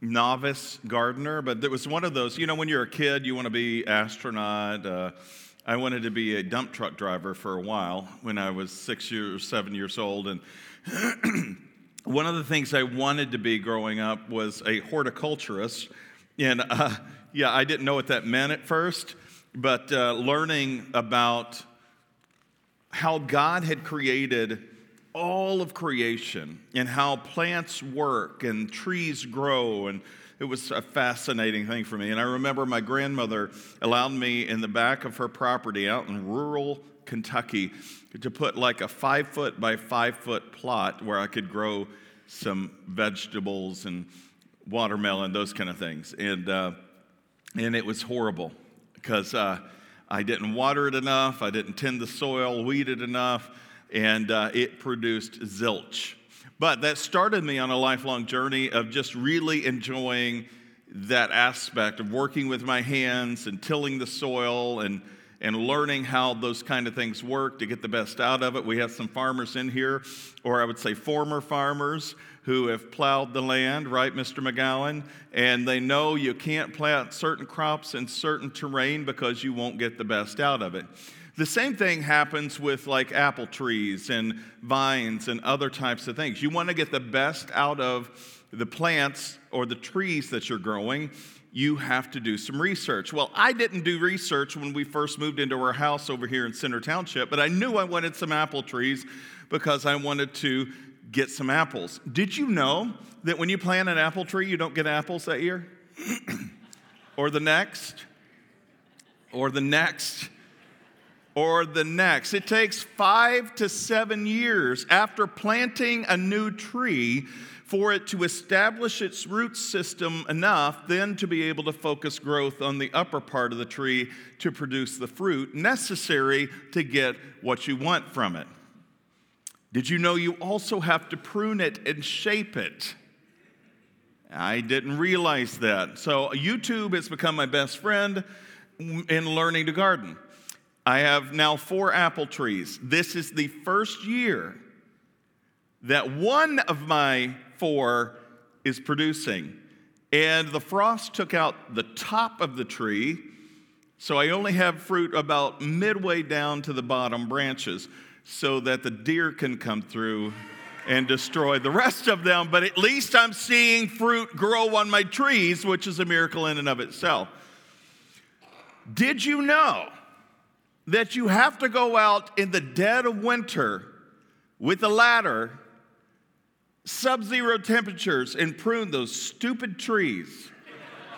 novice gardener, but it was one of those, you know, when you're a kid, you want to be astronaut. Uh, I wanted to be a dump truck driver for a while when I was six years, seven years old. And one of the things I wanted to be growing up was a horticulturist. And uh, yeah, I didn't know what that meant at first, but uh, learning about how God had created all of creation and how plants work and trees grow. And it was a fascinating thing for me. And i remember my grandmother allowed me in the back of her property out in rural kentucky to put like a five foot by five foot plot where i could grow some vegetables and watermelon those kind of things. And uh, and it was horrible because uh, i didn't water it enough. I didn't tend the soil weed it enough and uh, it produced zilch. But that started me on a lifelong journey of just really enjoying that aspect of working with my hands and tilling the soil and, and learning how those kind of things work to get the best out of it. We have some farmers in here, or I would say former farmers, who have plowed the land, right, Mr. McGowan? And they know you can't plant certain crops in certain terrain because you won't get the best out of it. The same thing happens with like apple trees and vines and other types of things. You want to get the best out of the plants or the trees that you're growing, you have to do some research. Well, I didn't do research when we first moved into our house over here in Center Township, but I knew I wanted some apple trees because I wanted to get some apples. Did you know that when you plant an apple tree, you don't get apples that year? or the next? Or the next? Or the next. It takes five to seven years after planting a new tree for it to establish its root system enough then to be able to focus growth on the upper part of the tree to produce the fruit necessary to get what you want from it. Did you know you also have to prune it and shape it? I didn't realize that. So, YouTube has become my best friend in learning to garden. I have now four apple trees. This is the first year that one of my four is producing. And the frost took out the top of the tree, so I only have fruit about midway down to the bottom branches so that the deer can come through and destroy the rest of them. But at least I'm seeing fruit grow on my trees, which is a miracle in and of itself. Did you know that you have to go out in the dead of winter with a ladder, sub zero temperatures, and prune those stupid trees.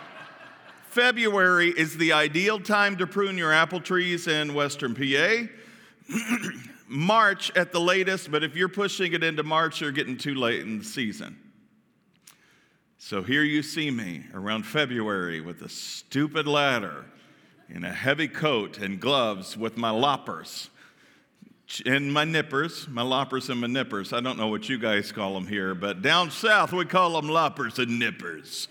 February is the ideal time to prune your apple trees in Western PA. March at the latest, but if you're pushing it into March, you're getting too late in the season. So here you see me around February with a stupid ladder in a heavy coat and gloves with my loppers and my nippers, my loppers and my nippers. I don't know what you guys call them here, but down south we call them loppers and nippers.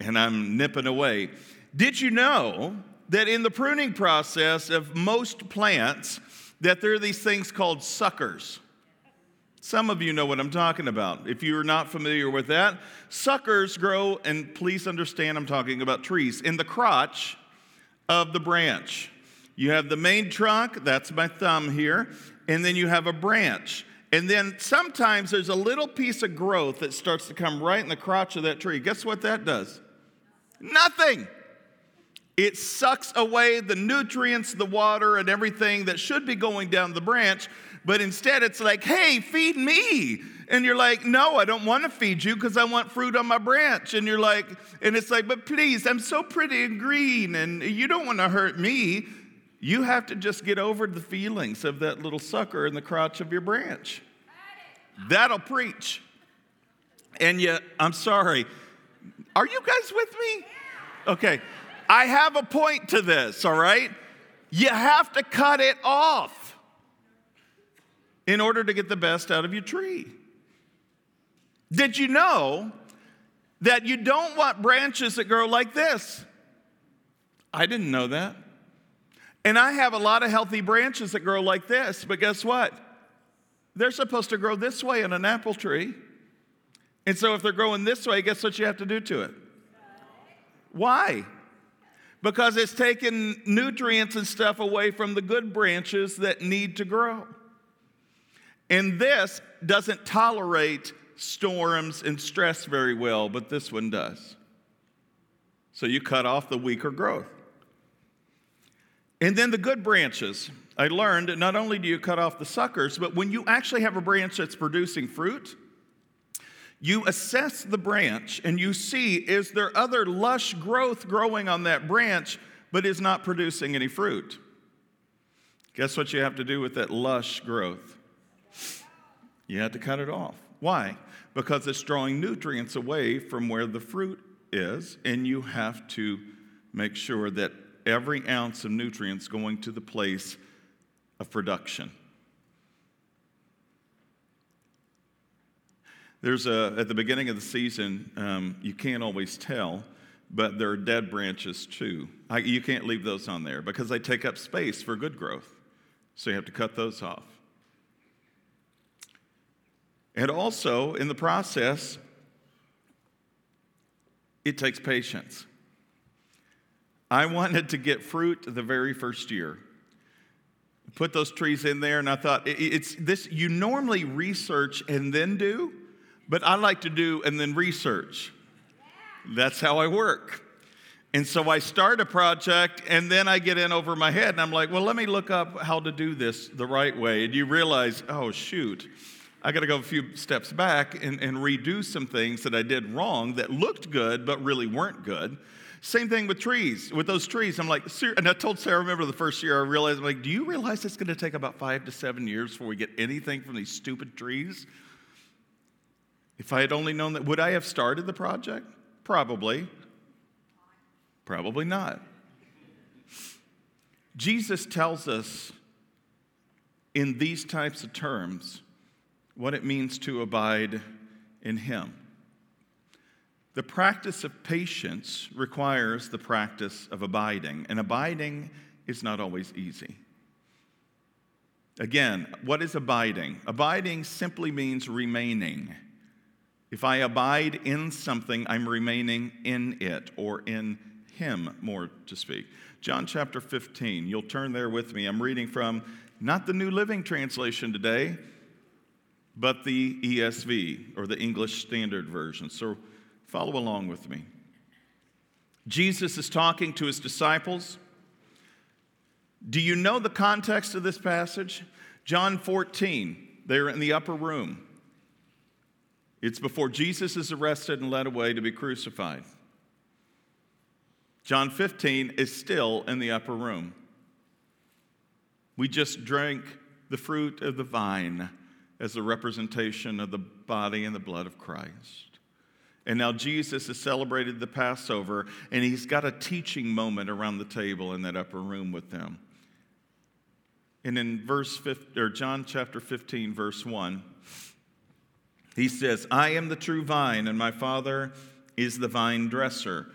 And I'm nipping away. Did you know that in the pruning process of most plants that there are these things called suckers? Some of you know what I'm talking about. If you're not familiar with that, suckers grow, and please understand I'm talking about trees, in the crotch of the branch. You have the main trunk, that's my thumb here, and then you have a branch. And then sometimes there's a little piece of growth that starts to come right in the crotch of that tree. Guess what that does? Nothing. It sucks away the nutrients, the water, and everything that should be going down the branch, but instead it's like, hey, feed me. And you're like, no, I don't want to feed you because I want fruit on my branch. And you're like, and it's like, but please, I'm so pretty and green and you don't want to hurt me. You have to just get over the feelings of that little sucker in the crotch of your branch. That'll preach. And yet, I'm sorry. Are you guys with me? Okay, I have a point to this, all right? You have to cut it off in order to get the best out of your tree. Did you know that you don't want branches that grow like this? I didn't know that. And I have a lot of healthy branches that grow like this, but guess what? They're supposed to grow this way in an apple tree. And so if they're growing this way, guess what you have to do to it? Why? Because it's taking nutrients and stuff away from the good branches that need to grow. And this doesn't tolerate storms and stress very well, but this one does. So you cut off the weaker growth. And then the good branches. I learned not only do you cut off the suckers, but when you actually have a branch that's producing fruit, you assess the branch and you see is there other lush growth growing on that branch but is not producing any fruit? Guess what you have to do with that lush growth? You have to cut it off. Why? Because it's drawing nutrients away from where the fruit is, and you have to make sure that every ounce of nutrients going to the place of production. There's a, at the beginning of the season, um, you can't always tell, but there are dead branches too. I, you can't leave those on there because they take up space for good growth. So you have to cut those off. And also, in the process, it takes patience. I wanted to get fruit the very first year. Put those trees in there, and I thought it's this. You normally research and then do, but I like to do and then research. That's how I work. And so I start a project and then I get in over my head and I'm like, well, let me look up how to do this the right way. And you realize, oh, shoot, I got to go a few steps back and, and redo some things that I did wrong that looked good but really weren't good. Same thing with trees. With those trees, I'm like, and I told Sarah, I remember the first year I realized, I'm like, do you realize it's going to take about five to seven years before we get anything from these stupid trees? If I had only known that, would I have started the project? Probably. Probably not. Jesus tells us in these types of terms what it means to abide in Him. The practice of patience requires the practice of abiding, and abiding is not always easy. Again, what is abiding? Abiding simply means remaining. If I abide in something, I'm remaining in it or in Him, more to speak. John chapter 15, you'll turn there with me. I'm reading from not the New Living Translation today, but the ESV or the English Standard Version. So Follow along with me. Jesus is talking to his disciples. Do you know the context of this passage? John 14, they're in the upper room. It's before Jesus is arrested and led away to be crucified. John 15 is still in the upper room. We just drank the fruit of the vine as a representation of the body and the blood of Christ. And now Jesus has celebrated the Passover, and he's got a teaching moment around the table in that upper room with them. And in verse 15, or John chapter 15, verse 1, he says, I am the true vine, and my Father is the vine dresser.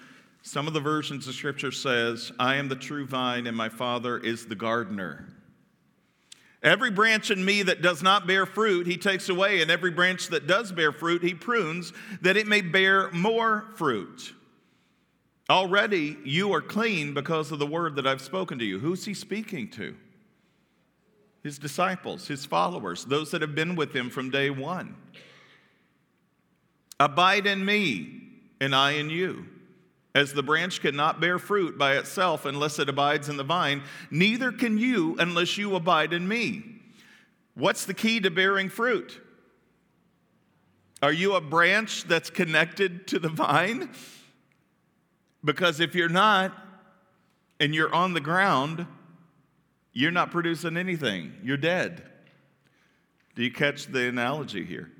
Some of the versions of Scripture says, I am the true vine, and my Father is the gardener. Every branch in me that does not bear fruit, he takes away, and every branch that does bear fruit, he prunes, that it may bear more fruit. Already you are clean because of the word that I've spoken to you. Who's he speaking to? His disciples, his followers, those that have been with him from day one. Abide in me, and I in you. As the branch cannot bear fruit by itself unless it abides in the vine, neither can you unless you abide in me. What's the key to bearing fruit? Are you a branch that's connected to the vine? Because if you're not, and you're on the ground, you're not producing anything. You're dead. Do you catch the analogy here?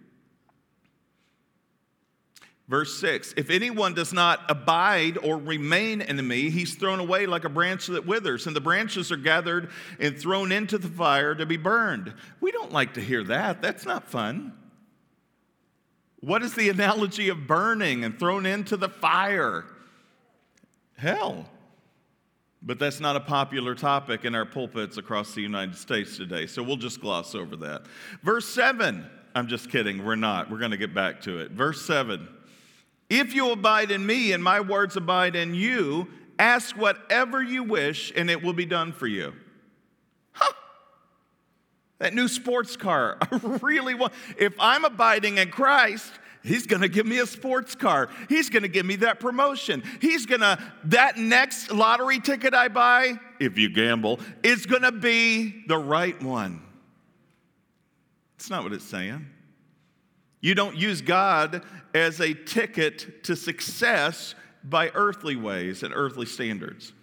Verse 6 If anyone does not abide or remain in me, he's thrown away like a branch that withers, and the branches are gathered and thrown into the fire to be burned. We don't like to hear that. That's not fun. What is the analogy of burning and thrown into the fire? Hell. But that's not a popular topic in our pulpits across the United States today, so we'll just gloss over that. Verse 7, I'm just kidding, we're not. We're going to get back to it. Verse 7 If you abide in me and my words abide in you, ask whatever you wish and it will be done for you. Huh. That new sports car, I really want. If I'm abiding in Christ, He's going to give me a sports car. He's going to give me that promotion. He's going to, that next lottery ticket I buy, if you gamble, is going to be the right one. It's not what it's saying. You don't use God as a ticket to success by earthly ways and earthly standards.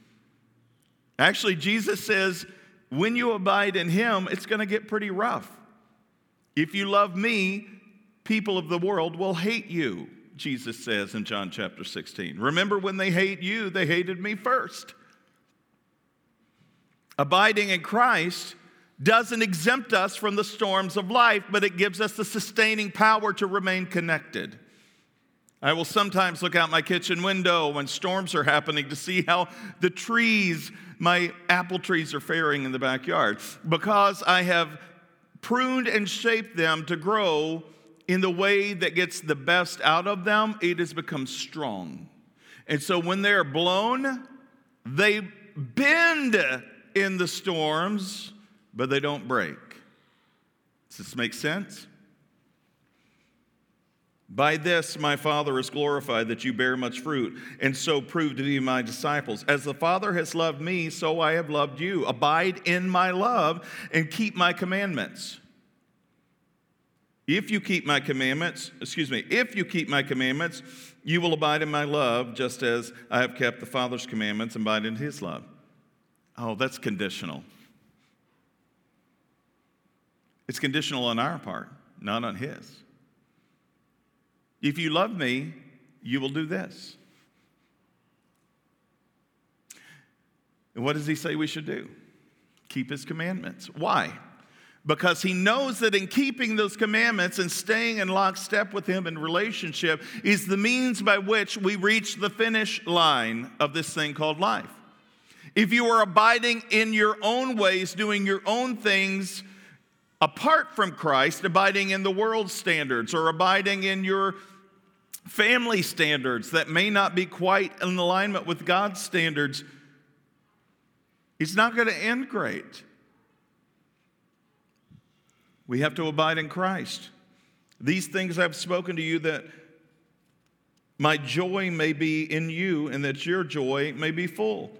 Actually, Jesus says, when you abide in Him, it's going to get pretty rough. If you love me, people of the world will hate you, Jesus says in John chapter 16. Remember when they hate you, they hated me first. Abiding in Christ doesn't exempt us from the storms of life, but it gives us the sustaining power to remain connected. I will sometimes look out my kitchen window when storms are happening to see how the trees, my apple trees, are faring in the backyard because I have pruned and shaped them to grow in the way that gets the best out of them, it has become strong. And so when they're blown, they bend in the storms, but they don't break. Does this make sense? By this, my Father is glorified that you bear much fruit, and so prove to be my disciples. As the Father has loved me, so I have loved you. Abide in my love and keep my commandments. If you keep my commandments, excuse me, if you keep my commandments, you will abide in my love, just as I have kept the Father's commandments and abide in his love. Oh, that's conditional. It's conditional on our part, not on his. If you love me, you will do this. And what does he say we should do? Keep his commandments. Why? because he knows that in keeping those commandments and staying in lockstep with him in relationship is the means by which we reach the finish line of this thing called life. If you are abiding in your own ways, doing your own things apart from Christ, abiding in the world's standards or abiding in your family standards that may not be quite in alignment with God's standards, it's not going to end great. We have to abide in Christ. These things I've spoken to you that my joy may be in you and that your joy may be full.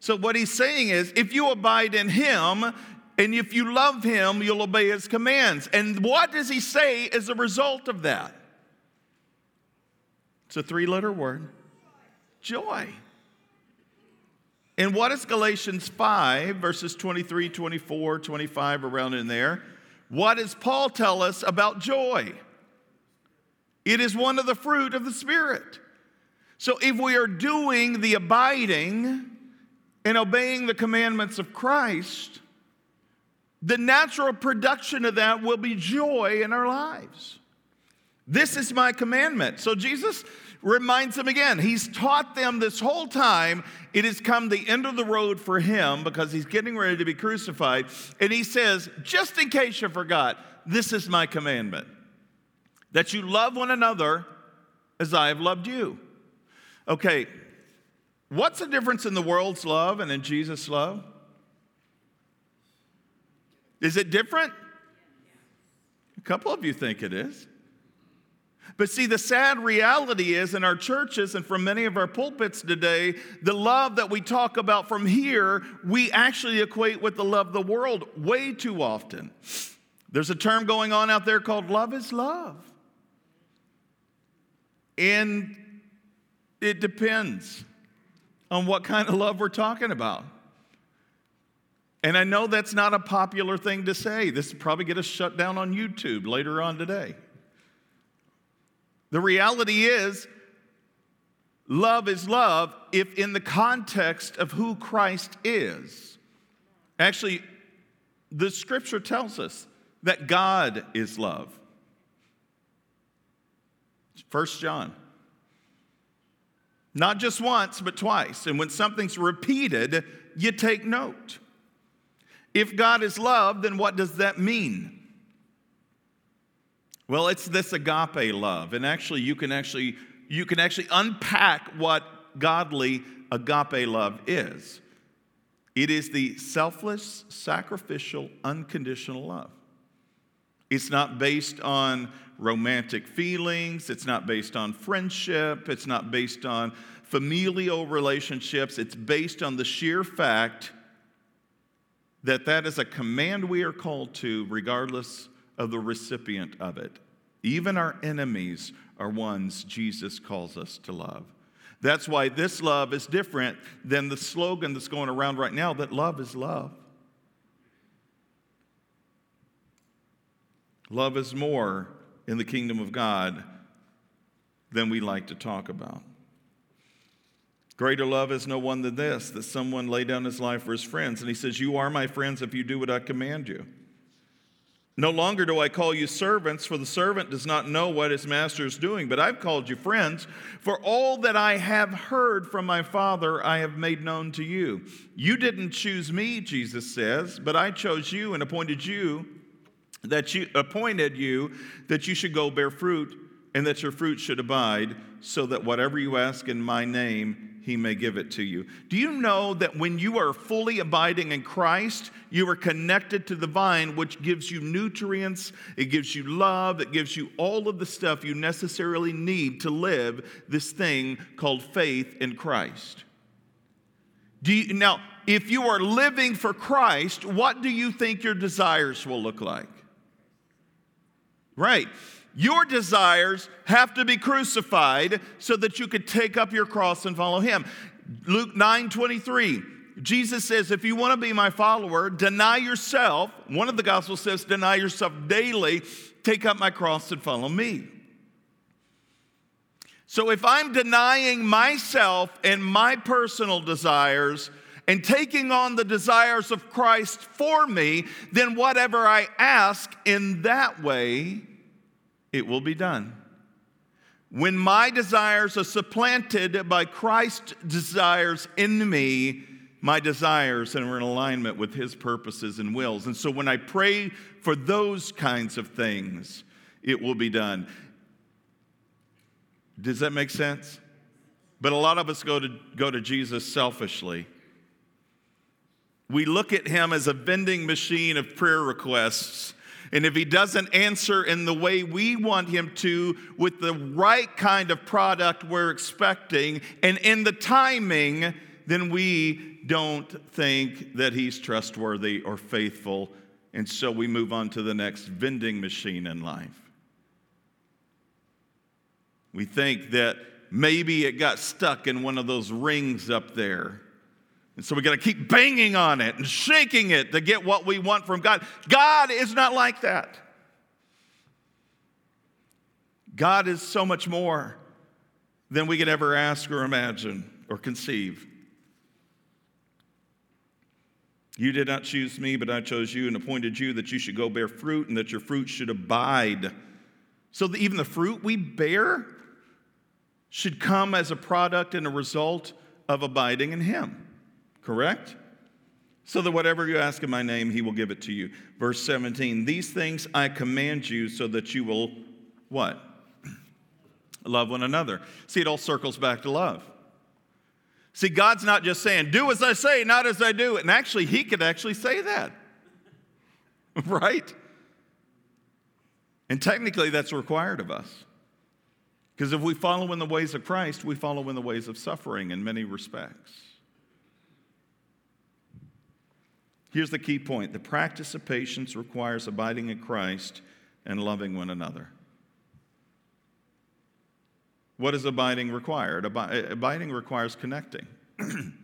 So, what he's saying is if you abide in him and if you love him, you'll obey his commands. And what does he say as a result of that? It's a three letter word joy. And what is Galatians 5, verses 23, 24, 25, around in there? What does Paul tell us about joy? It is one of the fruit of the Spirit. So if we are doing the abiding and obeying the commandments of Christ, the natural production of that will be joy in our lives. This is my commandment. So Jesus reminds them again. He's taught them this whole time. It has come the end of the road for him because he's getting ready to be crucified. And he says, just in case you forgot, this is my commandment that you love one another as I have loved you. Okay, what's the difference in the world's love and in Jesus' love? Is it different? A couple of you think it is. But see, the sad reality is in our churches and from many of our pulpits today, the love that we talk about from here, we actually equate with the love of the world way too often. There's a term going on out there called love is love. And it depends on what kind of love we're talking about. And I know that's not a popular thing to say. This will probably get us shut down on YouTube later on today. The reality is, love is love if in the context of who Christ is. Actually, the scripture tells us that God is love. First John. Not just once, but twice. And when something's repeated, you take note. If God is love, then what does that mean? Well, it's this agape love. And actually, you can actually you can actually unpack what godly agape love is. It is the selfless, sacrificial, unconditional love. It's not based on romantic feelings, it's not based on friendship, it's not based on familial relationships. It's based on the sheer fact that that is a command we are called to regardless of the recipient of it. Even our enemies are ones Jesus calls us to love. That's why this love is different than the slogan that's going around right now that love is love. Love is more in the kingdom of God than we like to talk about. Greater love is no one than this, that someone lay down his life for his friends. And he says, You are my friends if you do what I command you. No longer do I call you servants, for the servant does not know what his master is doing, but I've called you friends, for all that I have heard from my Father I have made known to you. You didn't choose me, Jesus says, but I chose you and appointed you that you appointed you that you should go bear fruit and that your fruit should abide, so that whatever you ask in my name, he may give it to you. Do you know that when you are fully abiding in Christ, you are connected to the vine, which gives you nutrients, it gives you love, it gives you all of the stuff you necessarily need to live this thing called faith in Christ? Do you, now, if you are living for Christ, what do you think your desires will look like? Right. Your desires have to be crucified so that you could take up your cross and follow him. Luke 9 23. Jesus says, if you want to be my follower, deny yourself. One of the gospels says, deny yourself daily, take up my cross and follow me. So if I'm denying myself and my personal desires and taking on the desires of Christ for me, then whatever I ask in that way it will be done. When my desires are supplanted by Christ's desires in me, my desires are in alignment with his purposes and wills. And so when I pray for those kinds of things, it will be done. Does that make sense? But a lot of us go to, go to Jesus selfishly. We look at him as a vending machine of prayer requests and if he doesn't answer in the way we want him to, with the right kind of product we're expecting, and in the timing, then we don't think that he's trustworthy or faithful. And so we move on to the next vending machine in life. We think that maybe it got stuck in one of those rings up there. And so we got to keep banging on it and shaking it to get what we want from God. God is not like that. God is so much more than we could ever ask or imagine or conceive. You did not choose me, but I chose you and appointed you that you should go bear fruit and that your fruit should abide. So that even the fruit we bear should come as a product and a result of abiding in Him correct? So that whatever you ask in my name, he will give it to you. Verse 17, these things I command you so that you will what? Love one another. See, it all circles back to love. See, God's not just saying, do as I say, not as I do. And actually, he could actually say that. right? And technically, that's required of us. Because if we follow in the ways of Christ, we follow in the ways of suffering in many respects. Here's the key point the practice of patience requires abiding in Christ and loving one another. What does abiding require? Abiding requires connecting.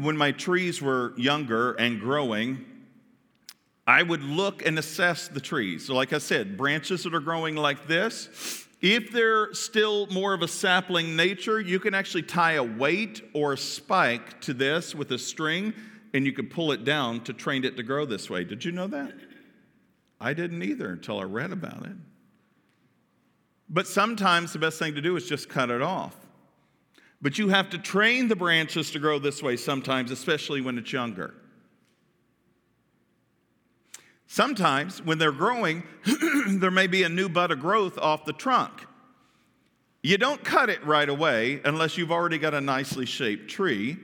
when my trees were younger and growing, I would look and assess the trees. So, like I said, branches that are growing like this, If they're still more of a sapling nature, you can actually tie a weight or a spike to this with a string and you could pull it down to train it to grow this way. Did you know that? I didn't either until I read about it. But sometimes the best thing to do is just cut it off. But you have to train the branches to grow this way sometimes, especially when it's younger. Sometimes, when they're growing, there may be a new bud of growth off the trunk. You don't cut it right away unless you've already got a nicely shaped tree.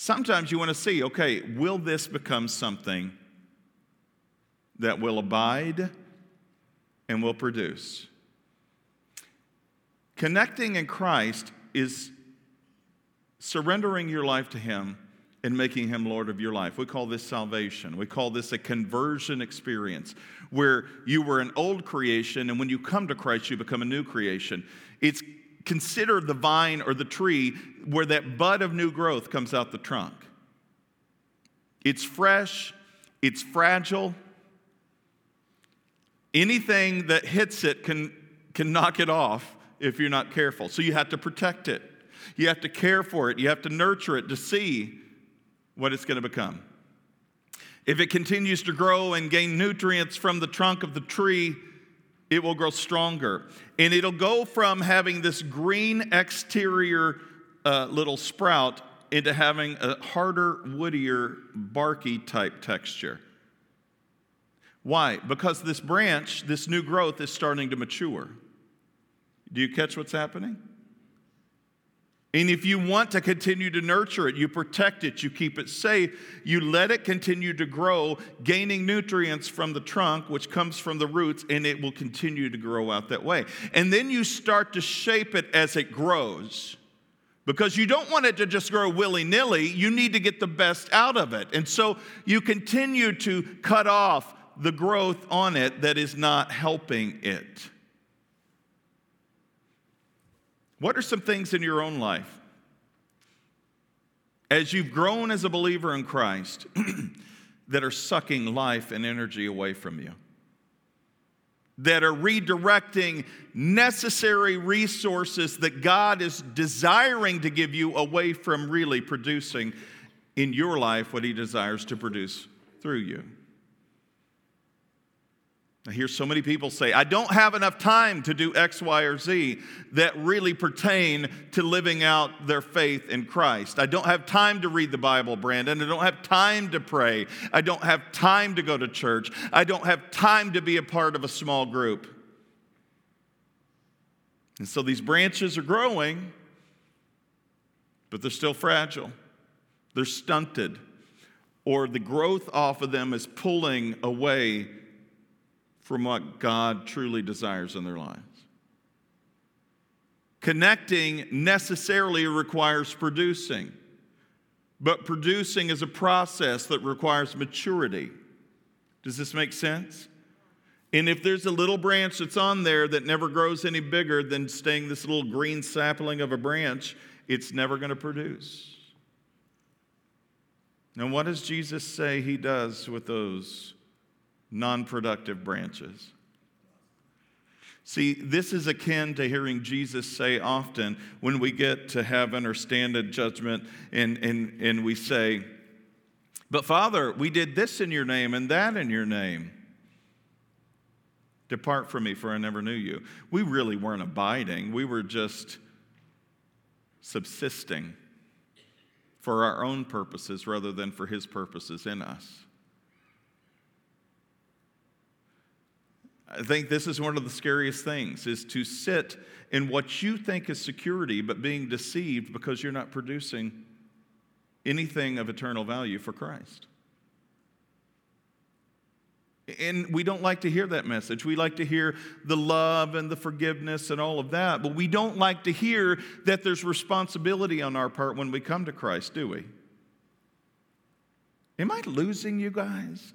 Sometimes you want to see okay, will this become something that will abide and will produce? Connecting in Christ is surrendering your life to Him and making him Lord of your life. We call this salvation. We call this a conversion experience where you were an old creation and when you come to Christ, you become a new creation. It's considered the vine or the tree where that bud of new growth comes out the trunk. It's fresh, it's fragile. Anything that hits it can, can knock it off if you're not careful. So you have to protect it. You have to care for it. You have to nurture it to see what it's going to become. If it continues to grow and gain nutrients from the trunk of the tree, it will grow stronger. And it'll go from having this green exterior uh, little sprout into having a harder, woodier, barky type texture. Why? Because this branch, this new growth, is starting to mature. Do you catch what's happening? And if you want to continue to nurture it, you protect it, you keep it safe, you let it continue to grow, gaining nutrients from the trunk, which comes from the roots, and it will continue to grow out that way. And then you start to shape it as it grows. Because you don't want it to just grow willy nilly, you need to get the best out of it. And so you continue to cut off the growth on it that is not helping it. What are some things in your own life? As you've grown as a believer in Christ, that are sucking life and energy away from you, that are redirecting necessary resources that God is desiring to give you away from really producing in your life what He desires to produce through you. I hear so many people say, I don't have enough time to do X, Y, or Z that really pertain to living out their faith in Christ. I don't have time to read the Bible, Brandon. I don't have time to pray. I don't have time to go to church. I don't have time to be a part of a small group. And so these branches are growing, but they're still fragile, they're stunted, or the growth off of them is pulling away from what God truly desires in their lives. Connecting necessarily requires producing, but producing is a process that requires maturity. Does this make sense? And if there's a little branch that's on there that never grows any bigger than staying this little green sapling of a branch, it's never going to produce. Now, what does Jesus say he does with those non productive branches. See, this is akin to hearing Jesus say often when we get to heaven or stand at judgment and, and, and we say, But Father, we did this in your name and that in your name. Depart from me, for I never knew you. We really weren't abiding, we were just subsisting for our own purposes rather than for his purposes in us. I think this is one of the scariest things is to sit in what you think is security but being deceived because you're not producing anything of eternal value for Christ. And we don't like to hear that message. We like to hear the love and the forgiveness and all of that, but we don't like to hear that there's responsibility on our part when we come to Christ, do we? Am I losing you guys?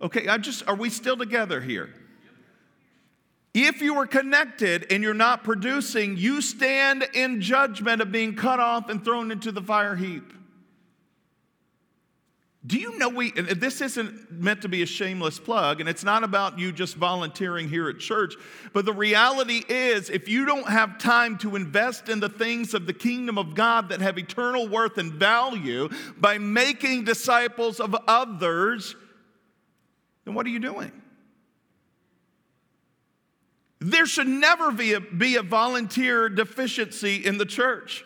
Okay, I just are we still together here? If you are connected and you're not producing, you stand in judgment of being cut off and thrown into the fire heap. Do you know we, and this isn't meant to be a shameless plug, and it's not about you just volunteering here at church, but the reality is if you don't have time to invest in the things of the kingdom of God that have eternal worth and value by making disciples of others, then what are you doing? There should never be a, be a volunteer deficiency in the church.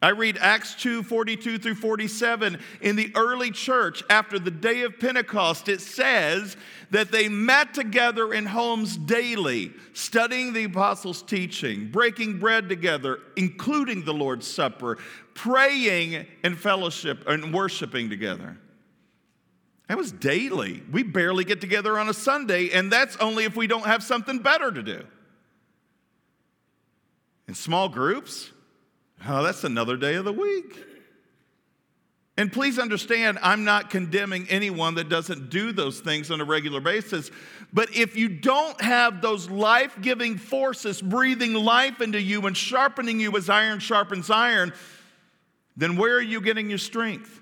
I read Acts 2 42 through 47. In the early church, after the day of Pentecost, it says that they met together in homes daily, studying the apostles' teaching, breaking bread together, including the Lord's Supper, praying and fellowship and worshiping together. That was daily. We barely get together on a Sunday, and that's only if we don't have something better to do. In small groups, Oh, that's another day of the week. And please understand, I'm not condemning anyone that doesn't do those things on a regular basis. But if you don't have those life giving forces breathing life into you and sharpening you as iron sharpens iron, then where are you getting your strength?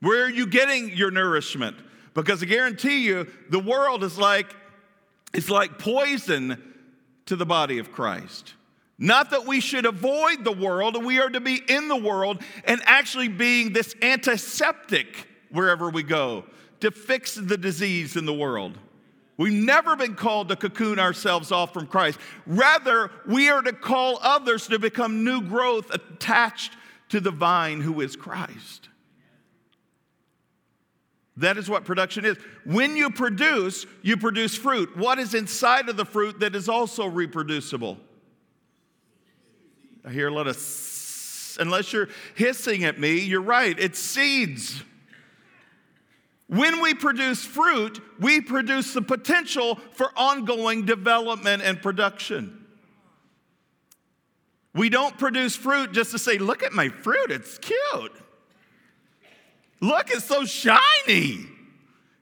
Where are you getting your nourishment? Because I guarantee you, the world is like, it's like poison to the body of Christ. Not that we should avoid the world, we are to be in the world and actually being this antiseptic wherever we go to fix the disease in the world. We've never been called to cocoon ourselves off from Christ. Rather, we are to call others to become new growth attached to the vine who is Christ. That is what production is. When you produce, you produce fruit. What is inside of the fruit that is also reproducible? I hear a lot of, unless you're hissing at me, you're right, it's seeds. When we produce fruit, we produce the potential for ongoing development and production. We don't produce fruit just to say, look at my fruit, it's cute. Look, it's so shiny.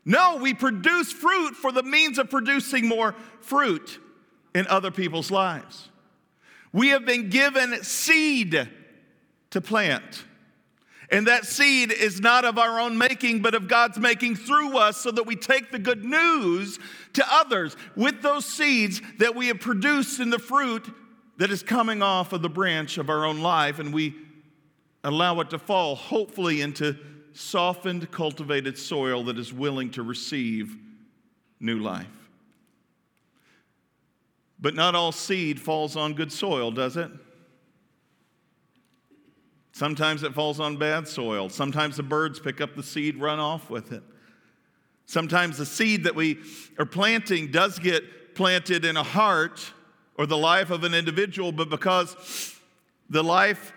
No, we produce fruit for the means of producing more fruit in other people's lives. We have been given seed to plant. And that seed is not of our own making, but of God's making through us so that we take the good news to others with those seeds that we have produced in the fruit that is coming off of the branch of our own life. And we allow it to fall, hopefully, into softened, cultivated soil that is willing to receive new life. But not all seed falls on good soil, does it? Sometimes it falls on bad soil. Sometimes the birds pick up the seed, run off with it. Sometimes the seed that we are planting does get planted in a heart or the life of an individual, but because the life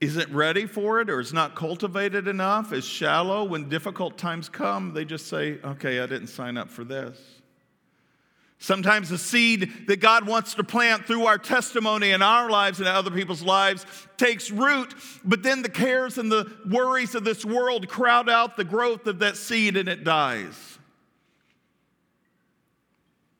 isn't ready for it or is not cultivated enough, is shallow, when difficult times come, they just say, okay, I didn't sign up for this. Sometimes the seed that God wants to plant through our testimony in our lives and other people's lives takes root, but then the cares and the worries of this world crowd out the growth of that seed and it dies.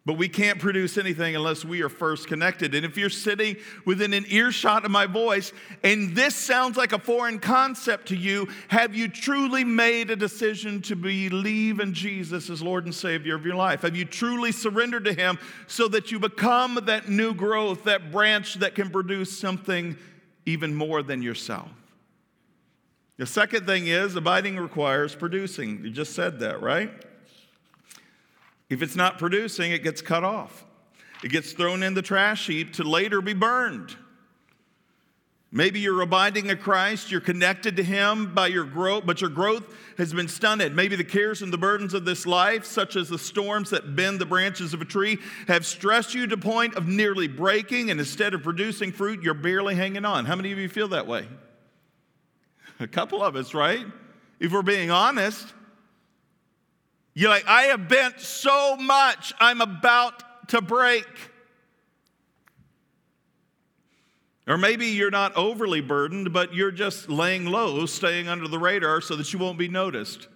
But we can't produce anything unless we are first connected. And if you're sitting within an earshot of my voice and this sounds like a foreign concept to you, have you truly made a decision to believe in Jesus as Lord and Savior of your life? Have you truly surrendered to Him so that you become that new growth, that branch that can produce something even more than yourself? The second thing is abiding requires producing. You just said that, right? If it's not producing, it gets cut off. It gets thrown in the trash heap to later be burned. Maybe you're abiding in Christ, you're connected to Him by your growth, but your growth has been stunted. Maybe the cares and the burdens of this life, such as the storms that bend the branches of a tree, have stressed you to point of nearly breaking, and instead of producing fruit, you're barely hanging on. How many of you feel that way? A couple of us, right? If we're being honest. You're like, I have bent so much, I'm about to break. Or maybe you're not overly burdened, but you're just laying low, staying under the radar so that you won't be noticed.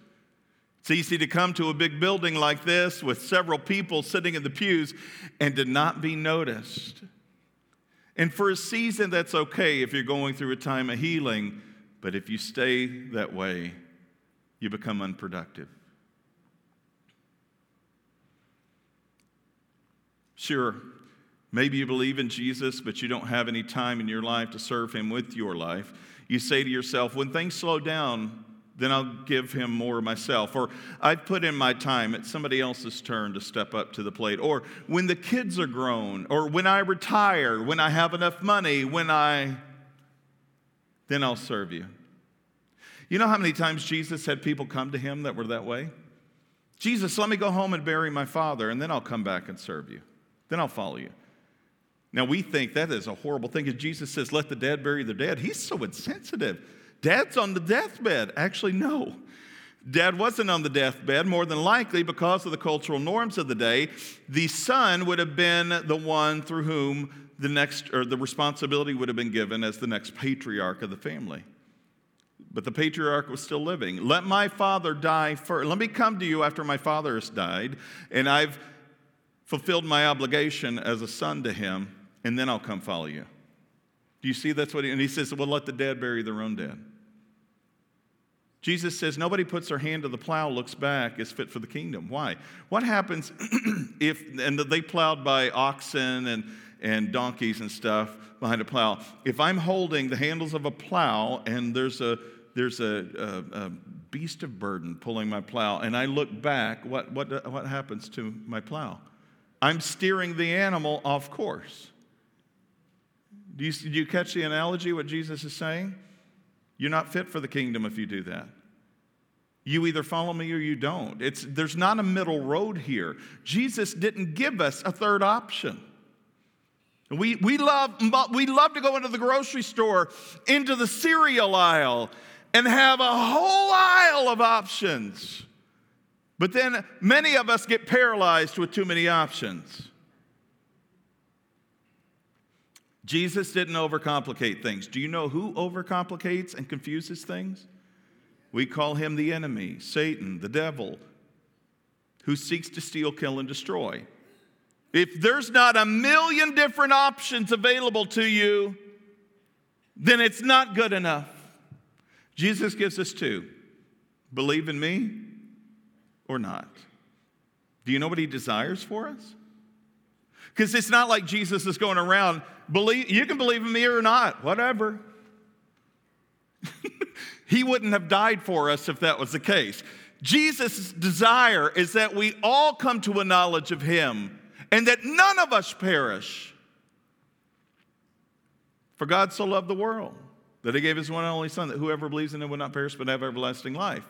It's easy to come to a big building like this with several people sitting in the pews and to not be noticed. And for a season, that's okay if you're going through a time of healing. But if you stay that way, you become unproductive. Sure, maybe you believe in Jesus, but you don't have any time in your life to serve him with your life. You say to yourself, when things slow down, then I'll give him more myself. Or I've put in my time, it's somebody else's turn to step up to the plate. Or when the kids are grown, or when I retire, when I have enough money, when I, then I'll serve you. You know how many times Jesus had people come to him that were that way? Jesus, let me go home and bury my father, and then I'll come back and serve you. Then I'll follow you. Now, we think that is a horrible thing because Jesus says, let the dead bury their dead. He's so insensitive. Dad's on the deathbed. Actually, no. Dad wasn't on the deathbed, more than likely because of the cultural norms of the day. The son would have been the one through whom the next, or the responsibility would have been given as the next patriarch of the family. But the patriarch was still living. Let my father die first. Let me come to you after my father has died, and I've fulfilled my obligation as a son to him, and then I'll come follow you. Do you see that's what he, and he says, well, let the dead bury their own dead. Jesus says, nobody puts their hand to the plow, looks back, is fit for the kingdom. Why? What happens if, and they plowed by oxen and, and donkeys and stuff behind a plow. If I'm holding the handles of a plow and there's a, there's a, a, a beast of burden pulling my plow, and I look back, what, what, what happens to my plow? I'm steering the animal off course. Do you, do you catch the analogy, what Jesus is saying? You're not fit for the kingdom if you do that. You either follow me or you don't. It's, there's not a middle road here. Jesus didn't give us a third option. We, we, love, we love to go into the grocery store, into the cereal aisle, and have a whole aisle of options. But then many of us get paralyzed with too many options. Jesus didn't overcomplicate things. Do you know who overcomplicates and confuses things? We call him the enemy, Satan, the devil, who seeks to steal, kill, and destroy. If there's not a million different options available to you, then it's not good enough. Jesus gives us two believe in me or not? Do you know what he desires for us? Because it's not like Jesus is going around, believe, you can believe in me or not, whatever. he wouldn't have died for us if that was the case. Jesus' desire is that we all come to a knowledge of him and that none of us perish. For God so loved the world that he gave his one and only Son, that whoever believes in him would not perish but have everlasting life.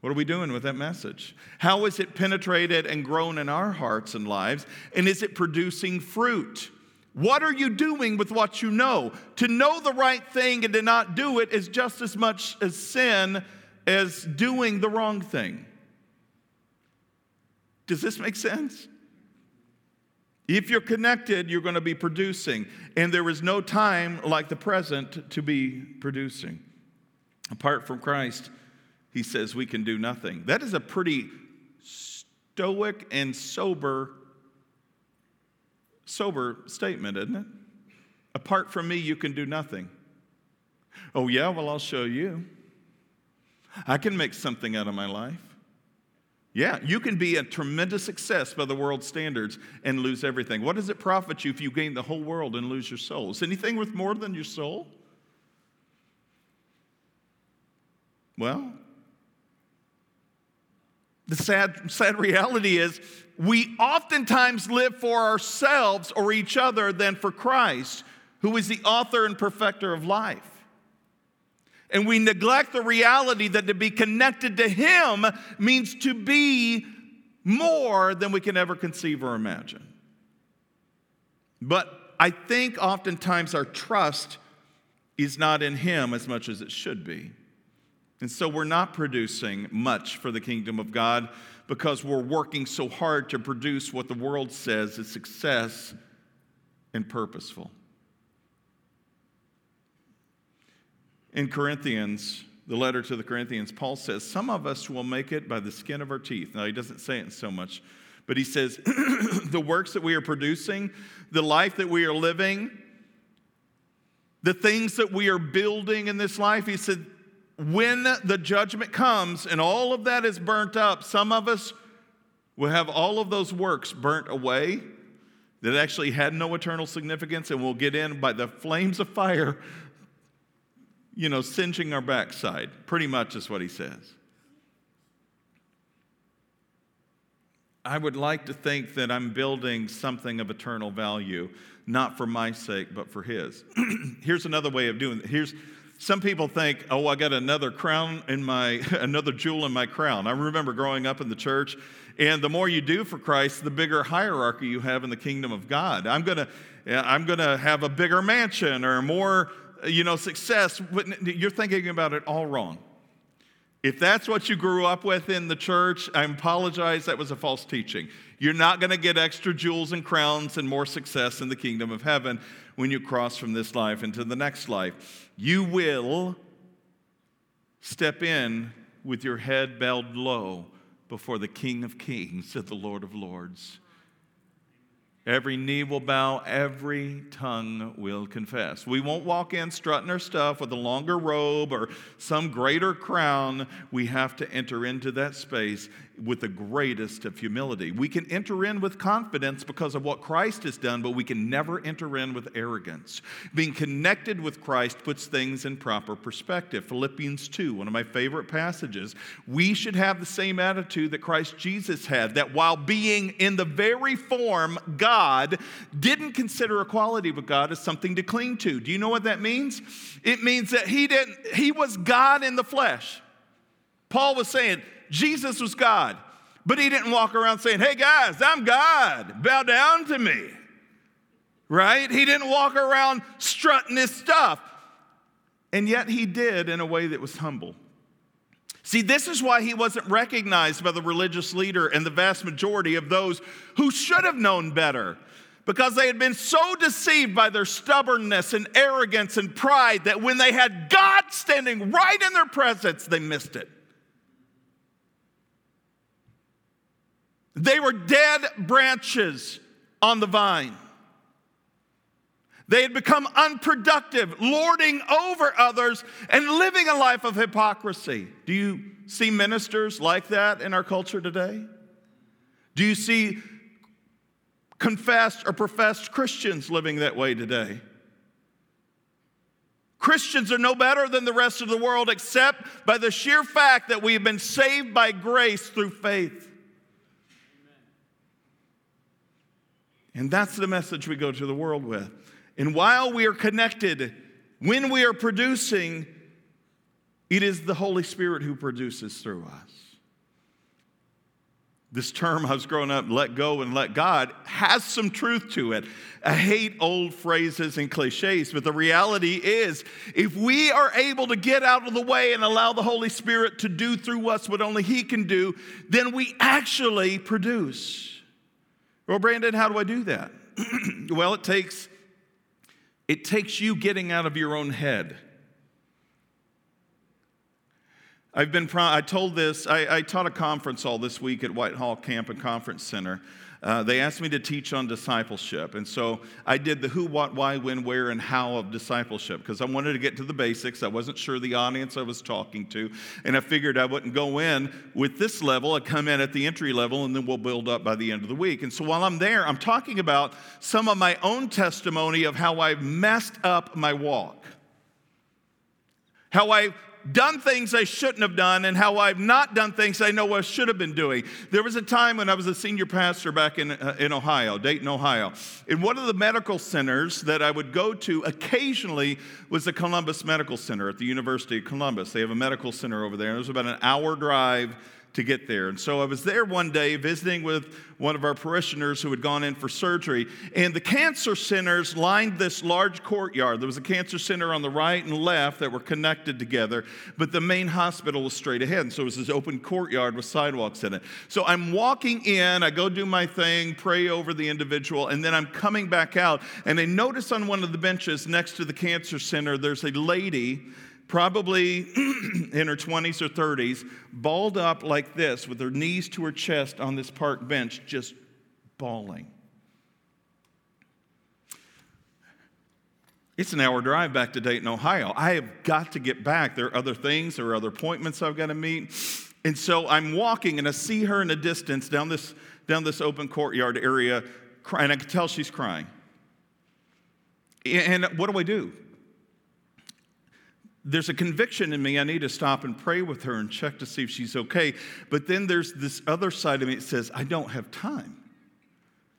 What are we doing with that message? How is it penetrated and grown in our hearts and lives? And is it producing fruit? What are you doing with what you know? To know the right thing and to not do it is just as much as sin as doing the wrong thing. Does this make sense? If you're connected, you're going to be producing. And there is no time like the present to be producing. Apart from Christ, he says we can do nothing. That is a pretty stoic and sober sober statement, isn't it? Apart from me, you can do nothing. Oh, yeah, well, I'll show you. I can make something out of my life. Yeah, you can be a tremendous success by the world's standards and lose everything. What does it profit you if you gain the whole world and lose your soul? Is anything worth more than your soul? Well, the sad, sad reality is we oftentimes live for ourselves or each other than for Christ, who is the author and perfecter of life. And we neglect the reality that to be connected to Him means to be more than we can ever conceive or imagine. But I think oftentimes our trust is not in Him as much as it should be. And so we're not producing much for the kingdom of God because we're working so hard to produce what the world says is success and purposeful. In Corinthians, the letter to the Corinthians, Paul says, Some of us will make it by the skin of our teeth. Now, he doesn't say it so much, but he says, The works that we are producing, the life that we are living, the things that we are building in this life. He said, when the judgment comes and all of that is burnt up, some of us will have all of those works burnt away that actually had no eternal significance, and we'll get in by the flames of fire, you know, singeing our backside. Pretty much is what he says. I would like to think that I'm building something of eternal value, not for my sake, but for His. Here's another way of doing it. Here's some people think, oh, I got another crown in my, another jewel in my crown. I remember growing up in the church, and the more you do for Christ, the bigger hierarchy you have in the kingdom of God. I'm gonna, I'm gonna have a bigger mansion or more, you know, success. You're thinking about it all wrong. If that's what you grew up with in the church, I apologize, that was a false teaching. You're not going to get extra jewels and crowns and more success in the kingdom of heaven when you cross from this life into the next life. You will step in with your head bowed low before the King of Kings and the Lord of Lords. Every knee will bow, every tongue will confess. We won't walk in strutting our stuff with a longer robe or some greater crown. We have to enter into that space with the greatest of humility. We can enter in with confidence because of what Christ has done, but we can never enter in with arrogance. Being connected with Christ puts things in proper perspective. Philippians 2, one of my favorite passages. We should have the same attitude that Christ Jesus had, that while being in the very form God, didn't consider equality with God as something to cling to. Do you know what that means? It means that he didn't he was God in the flesh. Paul was saying, Jesus was God, but he didn't walk around saying, Hey guys, I'm God, bow down to me. Right? He didn't walk around strutting his stuff. And yet he did in a way that was humble. See, this is why he wasn't recognized by the religious leader and the vast majority of those who should have known better because they had been so deceived by their stubbornness and arrogance and pride that when they had God standing right in their presence, they missed it. They were dead branches on the vine. They had become unproductive, lording over others and living a life of hypocrisy. Do you see ministers like that in our culture today? Do you see confessed or professed Christians living that way today? Christians are no better than the rest of the world except by the sheer fact that we have been saved by grace through faith. And that's the message we go to the world with. And while we are connected, when we are producing, it is the Holy Spirit who produces through us. This term I was growing up, let go and let God, has some truth to it. I hate old phrases and cliches, but the reality is if we are able to get out of the way and allow the Holy Spirit to do through us what only He can do, then we actually produce. Well, Brandon, how do I do that? well, it takes it takes you getting out of your own head. I've been, I told this, I, I taught a conference all this week at Whitehall Camp and Conference Center. Uh, they asked me to teach on discipleship. And so I did the who, what, why, when, where, and how of discipleship because I wanted to get to the basics. I wasn't sure the audience I was talking to. And I figured I wouldn't go in with this level. I'd come in at the entry level and then we'll build up by the end of the week. And so while I'm there, I'm talking about some of my own testimony of how I've messed up my walk. How I done things I shouldn't have done and how I've not done things I know I should have been doing. There was a time when I was a senior pastor back in, uh, in Ohio, Dayton, Ohio. In one of the medical centers that I would go to occasionally was the Columbus Medical Center at the University of Columbus. They have a medical center over there. It was about an hour drive to get there. And so I was there one day visiting with one of our parishioners who had gone in for surgery. And the cancer centers lined this large courtyard. There was a cancer center on the right and left that were connected together, but the main hospital was straight ahead. And so it was this open courtyard with sidewalks in it. So I'm walking in, I go do my thing, pray over the individual, and then I'm coming back out. And I notice on one of the benches next to the cancer center, there's a lady probably in her 20s or 30s, balled up like this with her knees to her chest on this park bench, just bawling. It's an hour drive back to Dayton, Ohio. I have got to get back. There are other things, there are other appointments I've got to meet. And so I'm walking and I see her in the distance down this, down this open courtyard area, and I can tell she's crying. And what do I do? There's a conviction in me. I need to stop and pray with her and check to see if she's okay. But then there's this other side of me that says, I don't have time.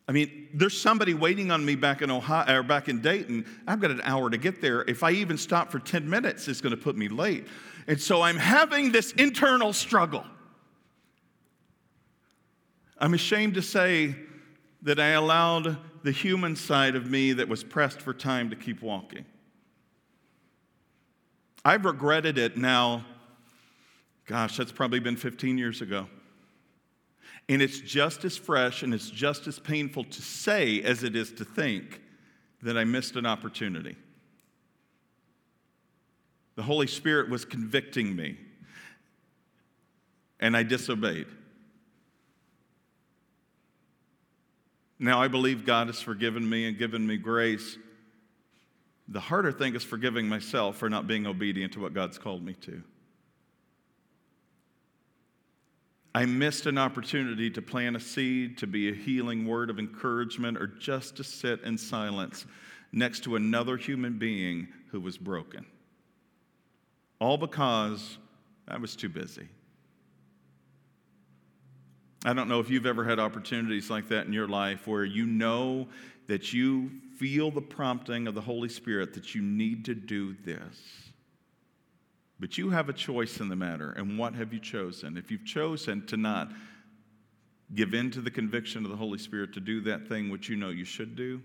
I mean, there's somebody waiting on me back in Ohio or back in Dayton. I've got an hour to get there. If I even stop for 10 minutes, it's going to put me late. And so I'm having this internal struggle. I'm ashamed to say that I allowed the human side of me that was pressed for time to keep walking. I've regretted it now. Gosh, that's probably been 15 years ago. And it's just as fresh and it's just as painful to say as it is to think that I missed an opportunity. The Holy Spirit was convicting me, and I disobeyed. Now I believe God has forgiven me and given me grace. The harder thing is forgiving myself for not being obedient to what God's called me to. I missed an opportunity to plant a seed, to be a healing word of encouragement, or just to sit in silence next to another human being who was broken. All because I was too busy. I don't know if you've ever had opportunities like that in your life where you know that you feel the prompting of the Holy Spirit that you need to do this. But you have a choice in the matter. And what have you chosen? If you've chosen to not give in to the conviction of the Holy Spirit to do that thing which you know you should do,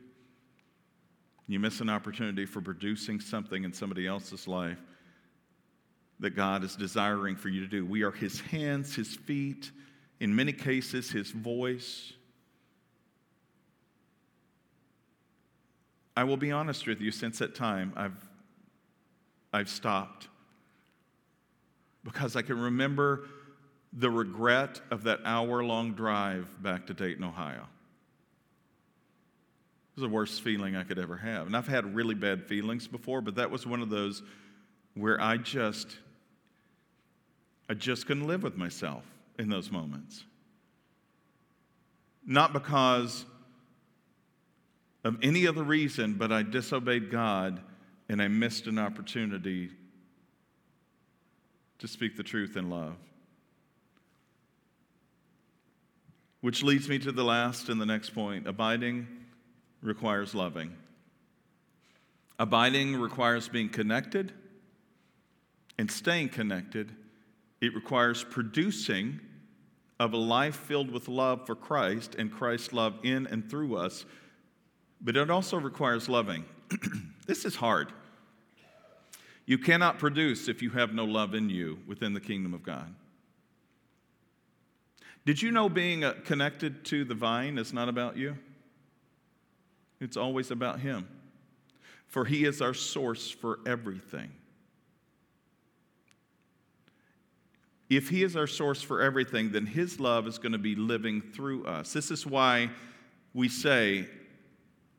you miss an opportunity for producing something in somebody else's life that God is desiring for you to do. We are His hands, His feet, in many cases, his voice. I will be honest with you, since that time, I've, I've stopped because I can remember the regret of that hour long drive back to Dayton, Ohio. It was the worst feeling I could ever have. And I've had really bad feelings before, but that was one of those where I just, I just couldn't live with myself in those moments. Not because of any other reason, but I disobeyed God and I missed an opportunity to speak the truth in love. Which leads me to the last and the next point. Abiding requires loving. Abiding requires being connected and staying connected it requires producing of a life filled with love for Christ and Christ's love in and through us, but it also requires loving. this is hard. You cannot produce if you have no love in you within the kingdom of God. Did you know being uh, connected to the vine is not about you? It's always about Him. For He is our source for everything. If He is our source for everything, then His love is going to be living through us. This is why we say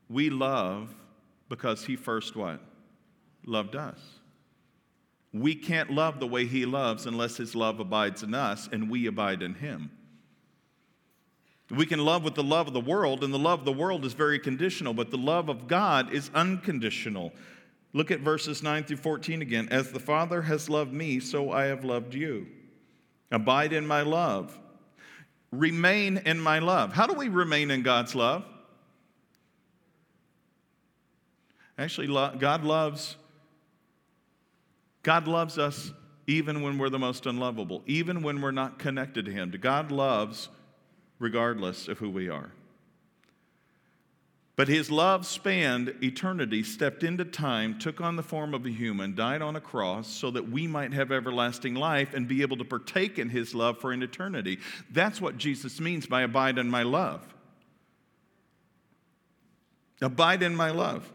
we love because He first what? Loved us. We can't love the way He loves unless His love abides in us and we abide in Him. We can love with the love of the world, and the love of the world is very conditional, but the love of God is unconditional. Look at verses 9 through 14 again. As the Father has loved me, so I have loved you. Abide in my love. Remain in my love. How do we remain in God's love? Actually, God loves God loves us even when we're the most unlovable, even when we're not connected to him. God loves regardless of who we are. But his love spanned eternity, stepped into time, took on the form of a human, died on a cross so that we might have everlasting life and be able to partake in his love for an eternity. That's what Jesus means by abide in my love. Abide in my love.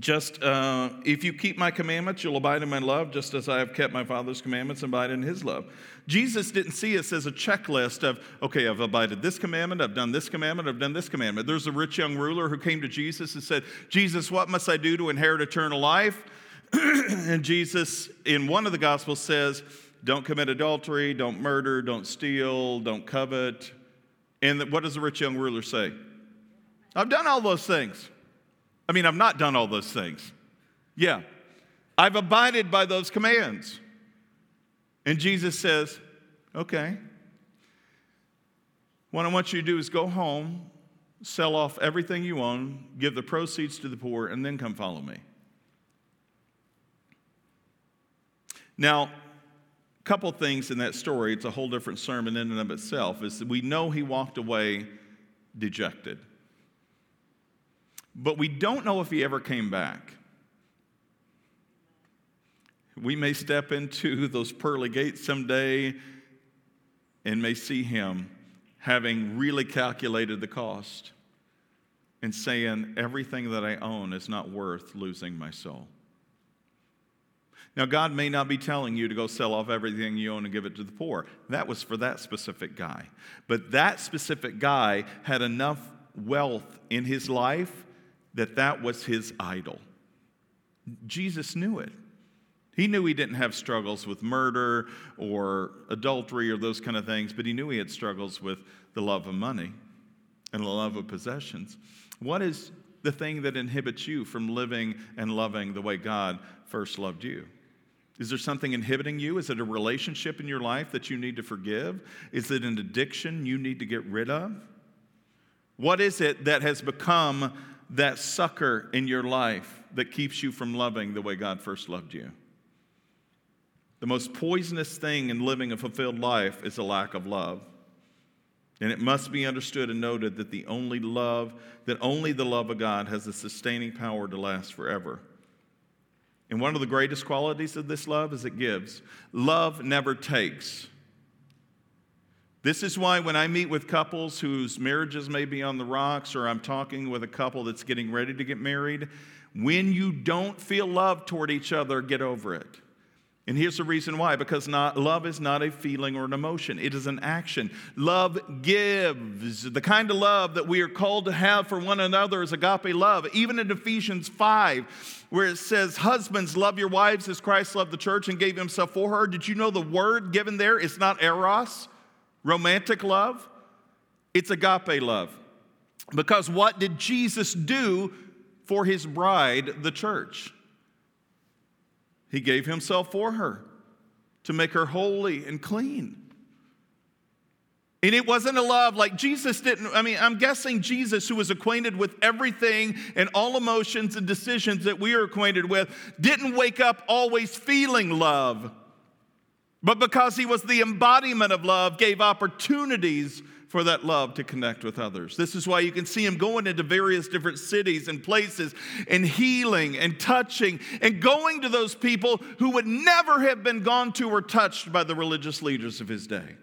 Just uh, if you keep my commandments, you'll abide in my love, just as I have kept my Father's commandments and abide in his love. Jesus didn't see us as a checklist of, okay, I've abided this commandment, I've done this commandment, I've done this commandment. There's a rich young ruler who came to Jesus and said, Jesus, what must I do to inherit eternal life? and Jesus, in one of the Gospels, says, don't commit adultery, don't murder, don't steal, don't covet. And what does the rich young ruler say? I've done all those things. I mean, I've not done all those things. Yeah. I've abided by those commands. And Jesus says, okay. What I want you to do is go home, sell off everything you own, give the proceeds to the poor, and then come follow me. Now, a couple things in that story, it's a whole different sermon in and of itself, is that we know he walked away dejected. But we don't know if he ever came back. We may step into those pearly gates someday and may see him having really calculated the cost and saying, Everything that I own is not worth losing my soul. Now, God may not be telling you to go sell off everything you own and give it to the poor. That was for that specific guy. But that specific guy had enough wealth in his life that that was his idol. Jesus knew it. He knew he didn't have struggles with murder or adultery or those kind of things, but he knew he had struggles with the love of money and the love of possessions. What is the thing that inhibits you from living and loving the way God first loved you? Is there something inhibiting you? Is it a relationship in your life that you need to forgive? Is it an addiction you need to get rid of? What is it that has become that sucker in your life that keeps you from loving the way God first loved you. The most poisonous thing in living a fulfilled life is a lack of love. And it must be understood and noted that the only love, that only the love of God has the sustaining power to last forever. And one of the greatest qualities of this love is it gives. Love never takes. This is why when I meet with couples whose marriages may be on the rocks, or I'm talking with a couple that's getting ready to get married, when you don't feel love toward each other, get over it. And here's the reason why because not, love is not a feeling or an emotion, it is an action. Love gives. The kind of love that we are called to have for one another is agape love. Even in Ephesians 5, where it says, Husbands, love your wives as Christ loved the church and gave himself for her. Did you know the word given there is not eros? Romantic love, it's agape love. Because what did Jesus do for his bride, the church? He gave himself for her to make her holy and clean. And it wasn't a love like Jesus didn't. I mean, I'm guessing Jesus, who was acquainted with everything and all emotions and decisions that we are acquainted with, didn't wake up always feeling love but because he was the embodiment of love, gave opportunities for that love to connect with others. This is why you can see him going into various different cities and places and healing and touching and going to those people who would never have been gone to or touched by the religious leaders of his day.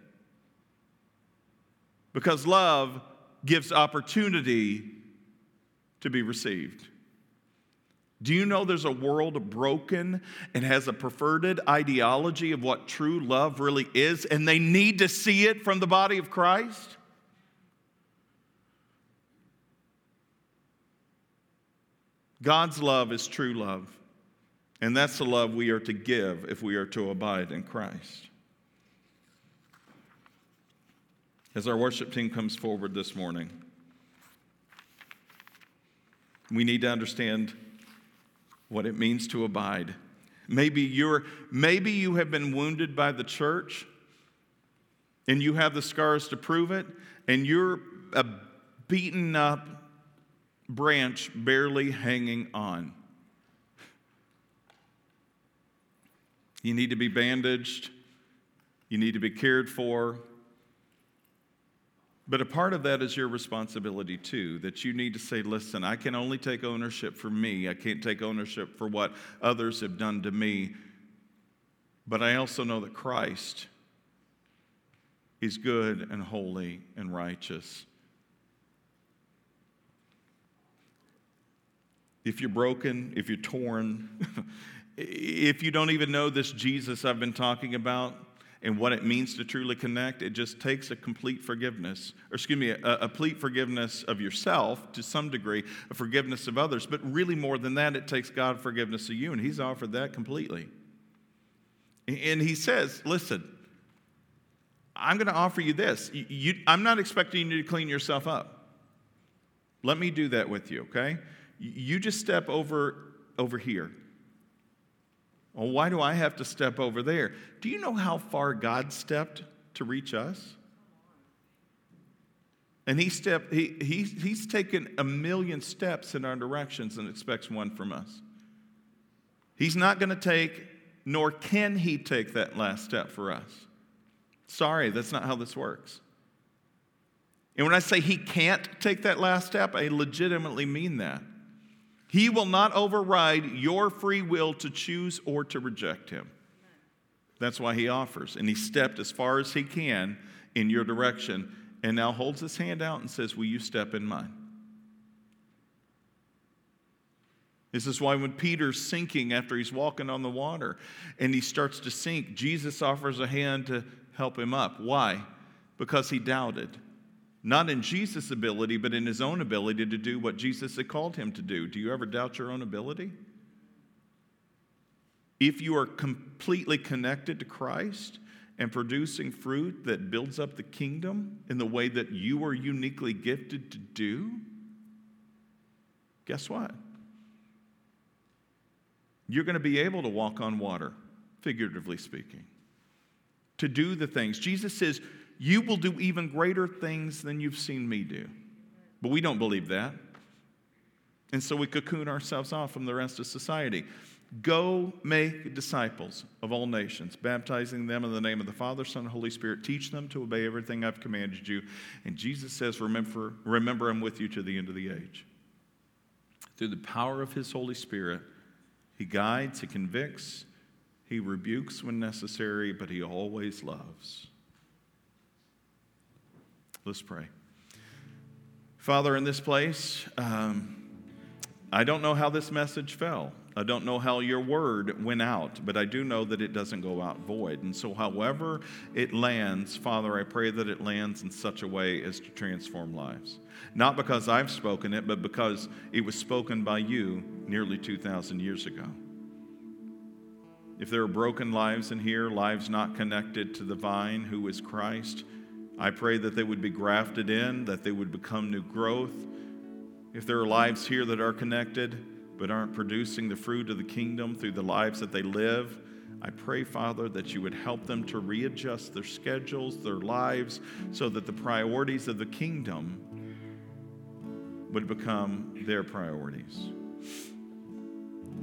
Because love gives opportunity to be received. Do you know there's a world broken and has a perverted ideology of what true love really is, and they need to see it from the body of Christ? God's love is true love, and that's the love we are to give if we are to abide in Christ. As our worship team comes forward this morning, we need to understand what it means to abide. Maybe you're maybe you have been wounded by the church and you have the scars to prove it and you're a beaten up branch barely hanging on. You need to be bandaged. You need to be cared for. But a part of that is your responsibility too, that you need to say, listen, I can only take ownership for me. I can't take ownership for what others have done to me. But I also know that Christ is good and holy and righteous. if you're broken, if you're torn, if you don't even know this Jesus I've been talking about and what it means to truly connect, it just takes a complete forgiveness, or excuse me, a, a complete forgiveness of yourself to some degree, a forgiveness of others. But really, more than that, it takes God forgiveness of you, and He's offered that completely. And He says, listen, I'm going to offer you this. You, you, I'm not expecting you to clean yourself up. Let me do that with you, okay? You just step over over here. Well, why do I have to step over there? Do you know how far God stepped to reach us? And he stepped, he, he, he's taken a million steps in our directions and expects one from us. He's not going to take, nor can he take that last step for us. Sorry, that's not how this works. And when I say he can't take that last step, I legitimately mean that. He will not override your free will to choose or to reject him. That's why he offers. And he stepped as far as he can in your direction and now holds his hand out and says, Will you step in mine? This is why when Peter's sinking after he's walking on the water and he starts to sink, Jesus offers a hand to help him up. Why? Because he doubted. Not in Jesus' ability, but in his own ability to do what Jesus had called him to do. Do you ever doubt your own ability? If you are completely connected to Christ and producing fruit that builds up the kingdom in the way that you are uniquely gifted to do, guess what? You're going to be able to walk on water, figuratively speaking, to do the things. Jesus says, you will do even greater things than you've seen me do. But we don't believe that. And so we cocoon ourselves off from the rest of society. Go make disciples of all nations, baptizing them in the name of the Father, Son, and Holy Spirit. Teach them to obey everything I've commanded you. And Jesus says, Remember, remember I'm with you to the end of the age. Through the power of His Holy Spirit, He guides, He convicts, He rebukes when necessary, but He always loves. Let's pray. Father, in this place, um, I don't know how this message fell. I don't know how your word went out, but I do know that it doesn't go out void. And so, however it lands, Father, I pray that it lands in such a way as to transform lives. Not because I've spoken it, but because it was spoken by you nearly 2,000 years ago. If there are broken lives in here, lives not connected to the vine who is Christ, I pray that they would be grafted in, that they would become new growth. If there are lives here that are connected but aren't producing the fruit of the kingdom through the lives that they live, I pray, Father, that you would help them to readjust their schedules, their lives, so that the priorities of the kingdom would become their priorities.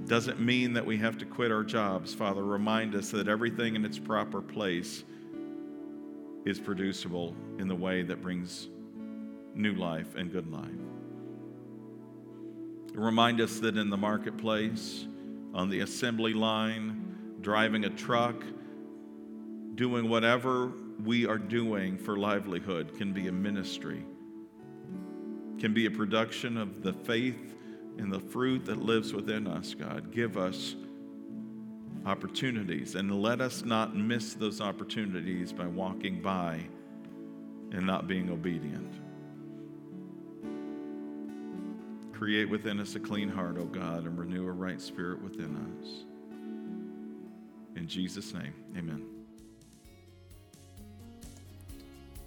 Doesn't mean that we have to quit our jobs, Father. Remind us that everything in its proper place is producible in the way that brings new life and good life. Remind us that in the marketplace, on the assembly line, driving a truck, doing whatever we are doing for livelihood can be a ministry, can be a production of the faith and the fruit that lives within us, God. Give us opportunities. And let us not miss those opportunities by walking by and not being obedient. Create within us a clean heart, O God, and renew a right spirit within us. In Jesus' name, amen.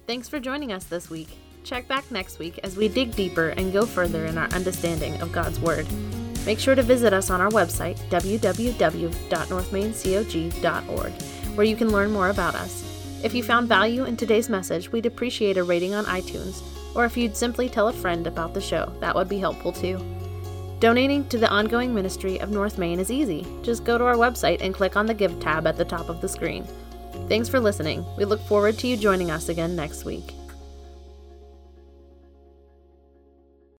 Thanks for joining us this week. Check back next week as we dig deeper and go further in our understanding of God's Word. Make sure to visit us on our website, www.northmaincog.org, where you can learn more about us. If you found value in today's message, we'd appreciate a rating on iTunes, or if you'd simply tell a friend about the show, that would be helpful too. Donating to the ongoing ministry of North Main is easy. Just go to our website and click on the Give tab at the top of the screen. Thanks for listening. We look forward to you joining us again next week.